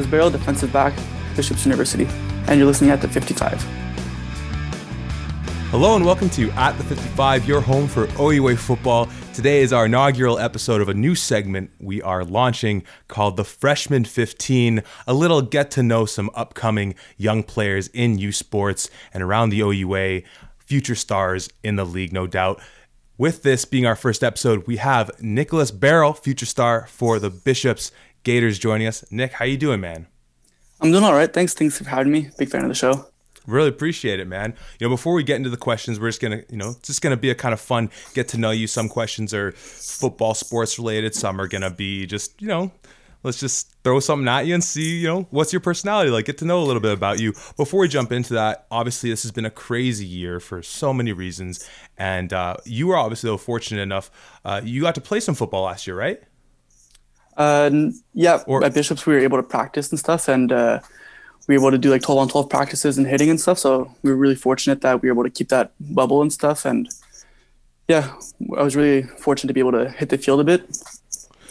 Nicholas Barrow, defensive back, Bishops University, and you're listening at the 55. Hello and welcome to At the 55, your home for OUA football. Today is our inaugural episode of a new segment we are launching called the Freshman 15, a little get to know some upcoming young players in U Sports and around the OUA, future stars in the league, no doubt. With this being our first episode, we have Nicholas Barrow, future star for the Bishops Gators, joining us. Nick, how you doing, man? I'm doing all right. Thanks. Thanks for having me. Big fan of the show. Really appreciate it, man. You know, before we get into the questions, we're just gonna, you know, it's just gonna be a kind of fun get to know you. Some questions are football, sports related. Some are gonna be just, you know, let's just throw something at you and see, you know, what's your personality like. Get to know a little bit about you. Before we jump into that, obviously this has been a crazy year for so many reasons, and uh, you were obviously though fortunate enough, uh, you got to play some football last year, right? Uh, yeah, or, at Bishops we were able to practice and stuff, and uh, we were able to do like 12 on 12 practices and hitting and stuff. So we were really fortunate that we were able to keep that bubble and stuff. And yeah, I was really fortunate to be able to hit the field a bit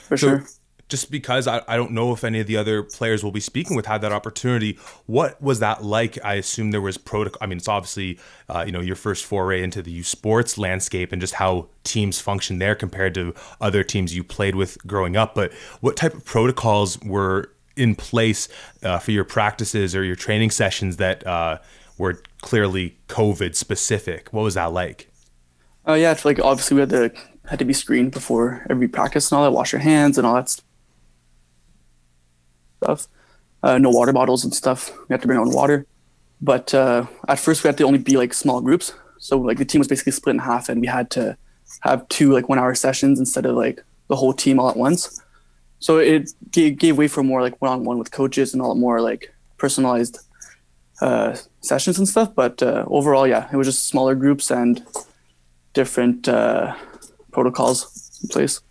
for so, sure. Just because I, I don't know if any of the other players we'll be speaking with had that opportunity, what was that like? I assume there was protocol. I mean, it's obviously uh, you know your first foray into the U Sports landscape and just how teams function there compared to other teams you played with growing up. But what type of protocols were in place uh, for your practices or your training sessions that uh, were clearly COVID specific? What was that like? Oh yeah, it's like obviously we had to had to be screened before every practice and all that, wash your hands and all that stuff. Uh, no water bottles and stuff. We had to bring our own water. But uh, at first we had to only be like small groups. So like the team was basically split in half, and we had to have two like one hour sessions instead of like the whole team all at once so it gave, gave way for more like one-on-one with coaches and a lot more like personalized uh, sessions and stuff but uh, overall yeah it was just smaller groups and different uh, protocols in place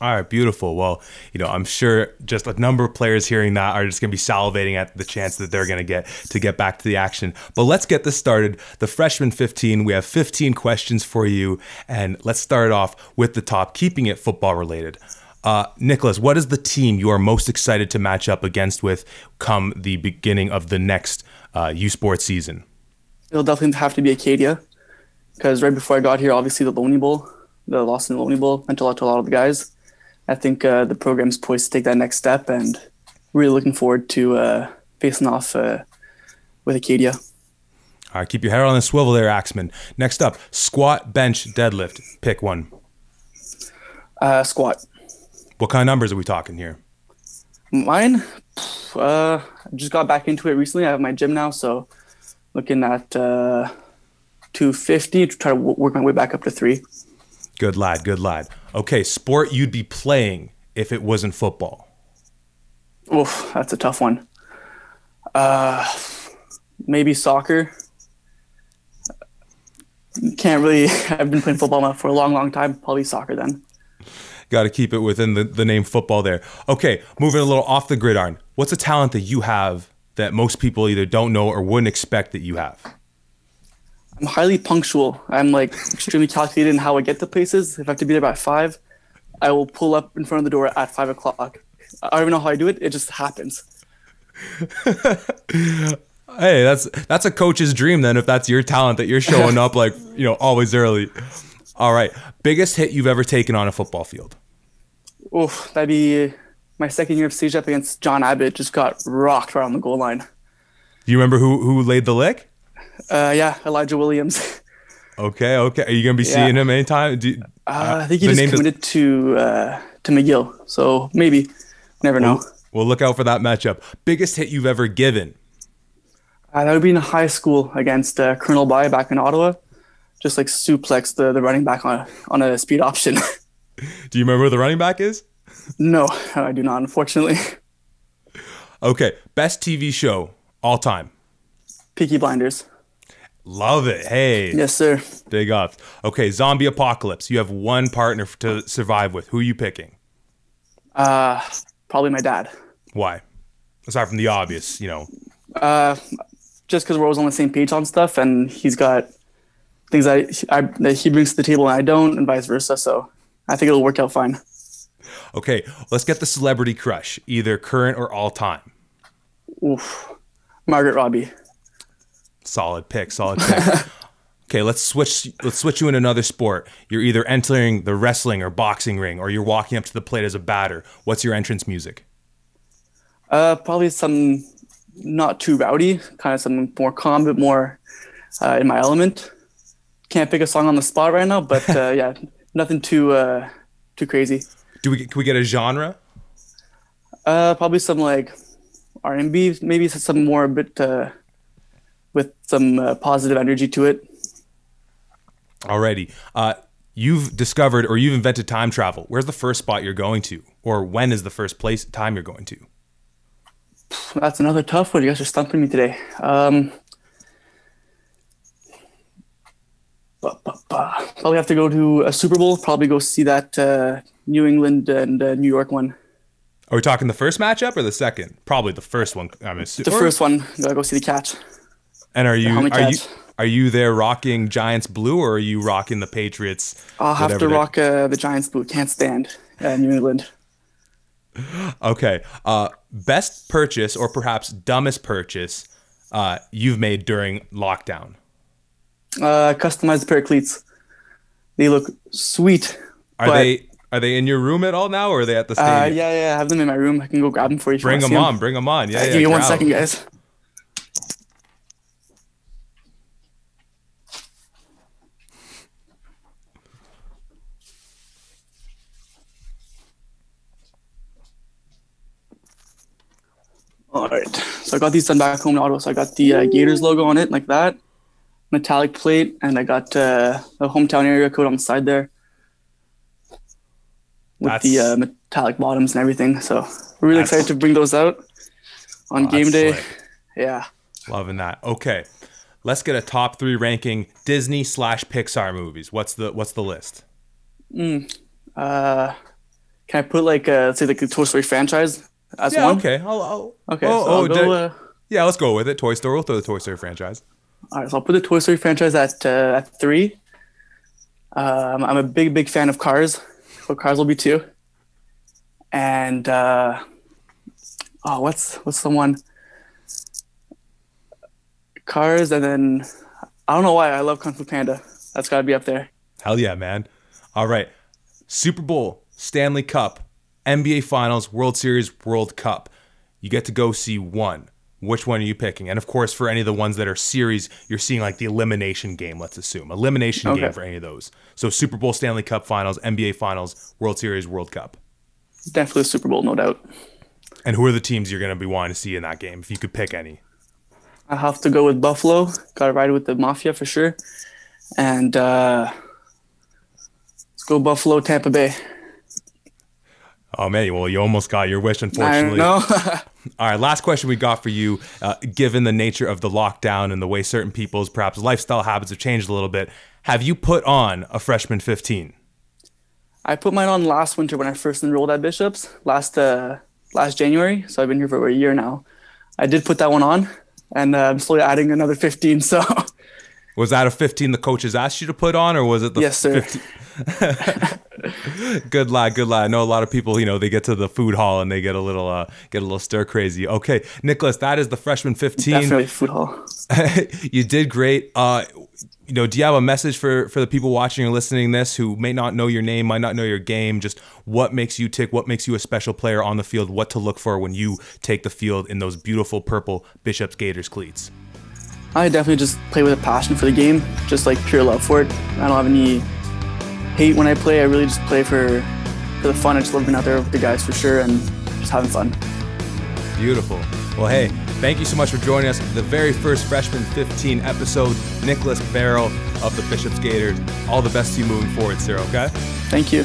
all right, beautiful. Well, you know, I'm sure just a number of players hearing that are just going to be salivating at the chance that they're going to get to get back to the action. But let's get this started. The freshman 15, we have 15 questions for you, and let's start off with the top, keeping it football related. Uh, Nicholas, what is the team you are most excited to match up against with come the beginning of the next uh, U Sports season? It'll definitely have to be Acadia because right before I got here, obviously the Loney Bowl, the loss in the Loney Bowl meant a lot to a lot of the guys. I think uh, the program's poised to take that next step and really looking forward to uh, facing off uh, with Acadia. All right, keep your head on the swivel there, Axemen. Next up, squat, bench, deadlift. Pick one. Uh, squat. What kind of numbers are we talking here? Mine, uh, just got back into it recently. I have my gym now, so looking at uh, 250 to try to work my way back up to three. Good lad, good lad. Okay, sport you'd be playing if it wasn't football. Oof, that's a tough one. Uh, maybe soccer. Can't really. I've been playing football for a long, long time. Probably soccer then. Got to keep it within the, the name football there. Okay, moving a little off the gridiron. What's a talent that you have that most people either don't know or wouldn't expect that you have? I'm highly punctual. I'm like extremely calculated in how I get to places. If I have to be there by five, I will pull up in front of the door at five o'clock. I don't even know how I do it. It just happens. hey, that's that's a coach's dream then. If that's your talent that you're showing up like you know always early. All right. Biggest hit you've ever taken on a football field? Oof, that'd be my second year of CEGEP up against John Abbott. Just got rocked right on the goal line. Do you remember who who laid the lick? Uh, yeah, Elijah Williams. Okay, okay. Are you gonna be yeah. seeing him anytime? You, uh, uh, I think he just committed does... to uh, to McGill, so maybe. Never know. Well, well, look out for that matchup. Biggest hit you've ever given? Uh, that would be in high school against uh, Colonel By back in Ottawa just like suplex the, the running back on a, on a speed option. do you remember who the running back is? No, I do not, unfortunately. Okay, best TV show all time. Peaky Blinders. Love it. Hey. Yes, sir. Big ups. Okay, zombie apocalypse. You have one partner to survive with. Who are you picking? Uh, probably my dad. Why? Aside from the obvious, you know. Uh, just because we're always on the same page on stuff, and he's got things I, I, that he brings to the table and I don't, and vice versa. So I think it'll work out fine. Okay, let's get the celebrity crush, either current or all time. Oof. Margaret Robbie. Solid pick. Solid pick. okay, let's switch. Let's switch you in another sport. You're either entering the wrestling or boxing ring, or you're walking up to the plate as a batter. What's your entrance music? Uh, probably some not too rowdy, kind of some more calm, but more uh, in my element. Can't pick a song on the spot right now, but uh, yeah, nothing too uh, too crazy. Do we can we get a genre? Uh, probably some like R and B, maybe some more a bit uh, with some uh, positive energy to it. Alrighty, uh, you've discovered or you've invented time travel. Where's the first spot you're going to, or when is the first place time you're going to? That's another tough one. You guys are stumping me today. Um, Probably have to go to a Super Bowl. Probably go see that uh, New England and uh, New York one. Are we talking the first matchup or the second? Probably the first one. I'm assuming. The first one. Gotta go see the catch. And are you are you are you there rocking Giants blue or are you rocking the Patriots? I'll have to rock uh, the Giants blue. Can't stand uh, New England. Okay. Uh, best purchase or perhaps dumbest purchase uh, you've made during lockdown? Uh, customized pair of cleats. They look sweet. Are they are they in your room at all now, or are they at the uh, stadium? Uh, yeah, yeah, I have them in my room. I can go grab them for you. Bring them on. Them. Bring them on. Yeah, yeah. Give me one second, guys. All right, so I got these done back home in Ottawa. So I got the uh, Gators logo on it, like that metallic plate, and I got uh, a hometown area code on the side there with That's... the uh, metallic bottoms and everything. So we're really excited to bring those out on oh, game day. Slick. Yeah, loving that. Okay, let's get a top three ranking Disney slash Pixar movies. What's the What's the list? Mm, uh, can I put like uh, let's say like the Toy Story franchise yeah, one? Okay. I'll, I'll, okay. Oh, so oh, go, uh, yeah. Let's go with it. Toy Story. We'll throw the Toy Story franchise. All right, so I'll put the Toy Story franchise at uh, at three. Um, I'm a big, big fan of Cars, so Cars will be two. And uh, oh, what's what's the one? Cars, and then I don't know why I love Kung Fu Panda. That's got to be up there. Hell yeah, man! All right, Super Bowl, Stanley Cup, NBA Finals, World Series, World Cup. You get to go see one which one are you picking? And of course, for any of the ones that are series, you're seeing like the elimination game, let's assume. Elimination okay. game for any of those. So Super Bowl, Stanley Cup finals, NBA finals, World Series, World Cup. Definitely Super Bowl, no doubt. And who are the teams you're going to be wanting to see in that game, if you could pick any? I have to go with Buffalo. Got to ride with the Mafia for sure. And uh, let's go Buffalo, Tampa Bay. Oh man, well you almost got your wish, unfortunately. All right, last question we got for you. Uh, given the nature of the lockdown and the way certain people's perhaps lifestyle habits have changed a little bit, have you put on a freshman 15? I put mine on last winter when I first enrolled at Bishops last uh, last January. So I've been here for over a year now. I did put that one on, and uh, I'm slowly adding another 15. So was that a 15 the coaches asked you to put on, or was it the yes, sir. 15? good lad, good lad. I know a lot of people, you know, they get to the food hall and they get a little uh, get a little stir crazy. Okay, Nicholas, that is the freshman 15. Definitely food hall. you did great. Uh, you know, do you have a message for for the people watching or listening this who may not know your name, might not know your game? Just what makes you tick? What makes you a special player on the field? What to look for when you take the field in those beautiful purple Bishops Gators cleats? I definitely just play with a passion for the game, just like pure love for it. I don't have any hate when I play. I really just play for for the fun. I just love being out there with the guys for sure and just having fun. Beautiful. Well, hey, thank you so much for joining us. The very first freshman 15 episode, Nicholas Barrow of the Bishop Gators. All the best to you moving forward, sir. Okay. Thank you.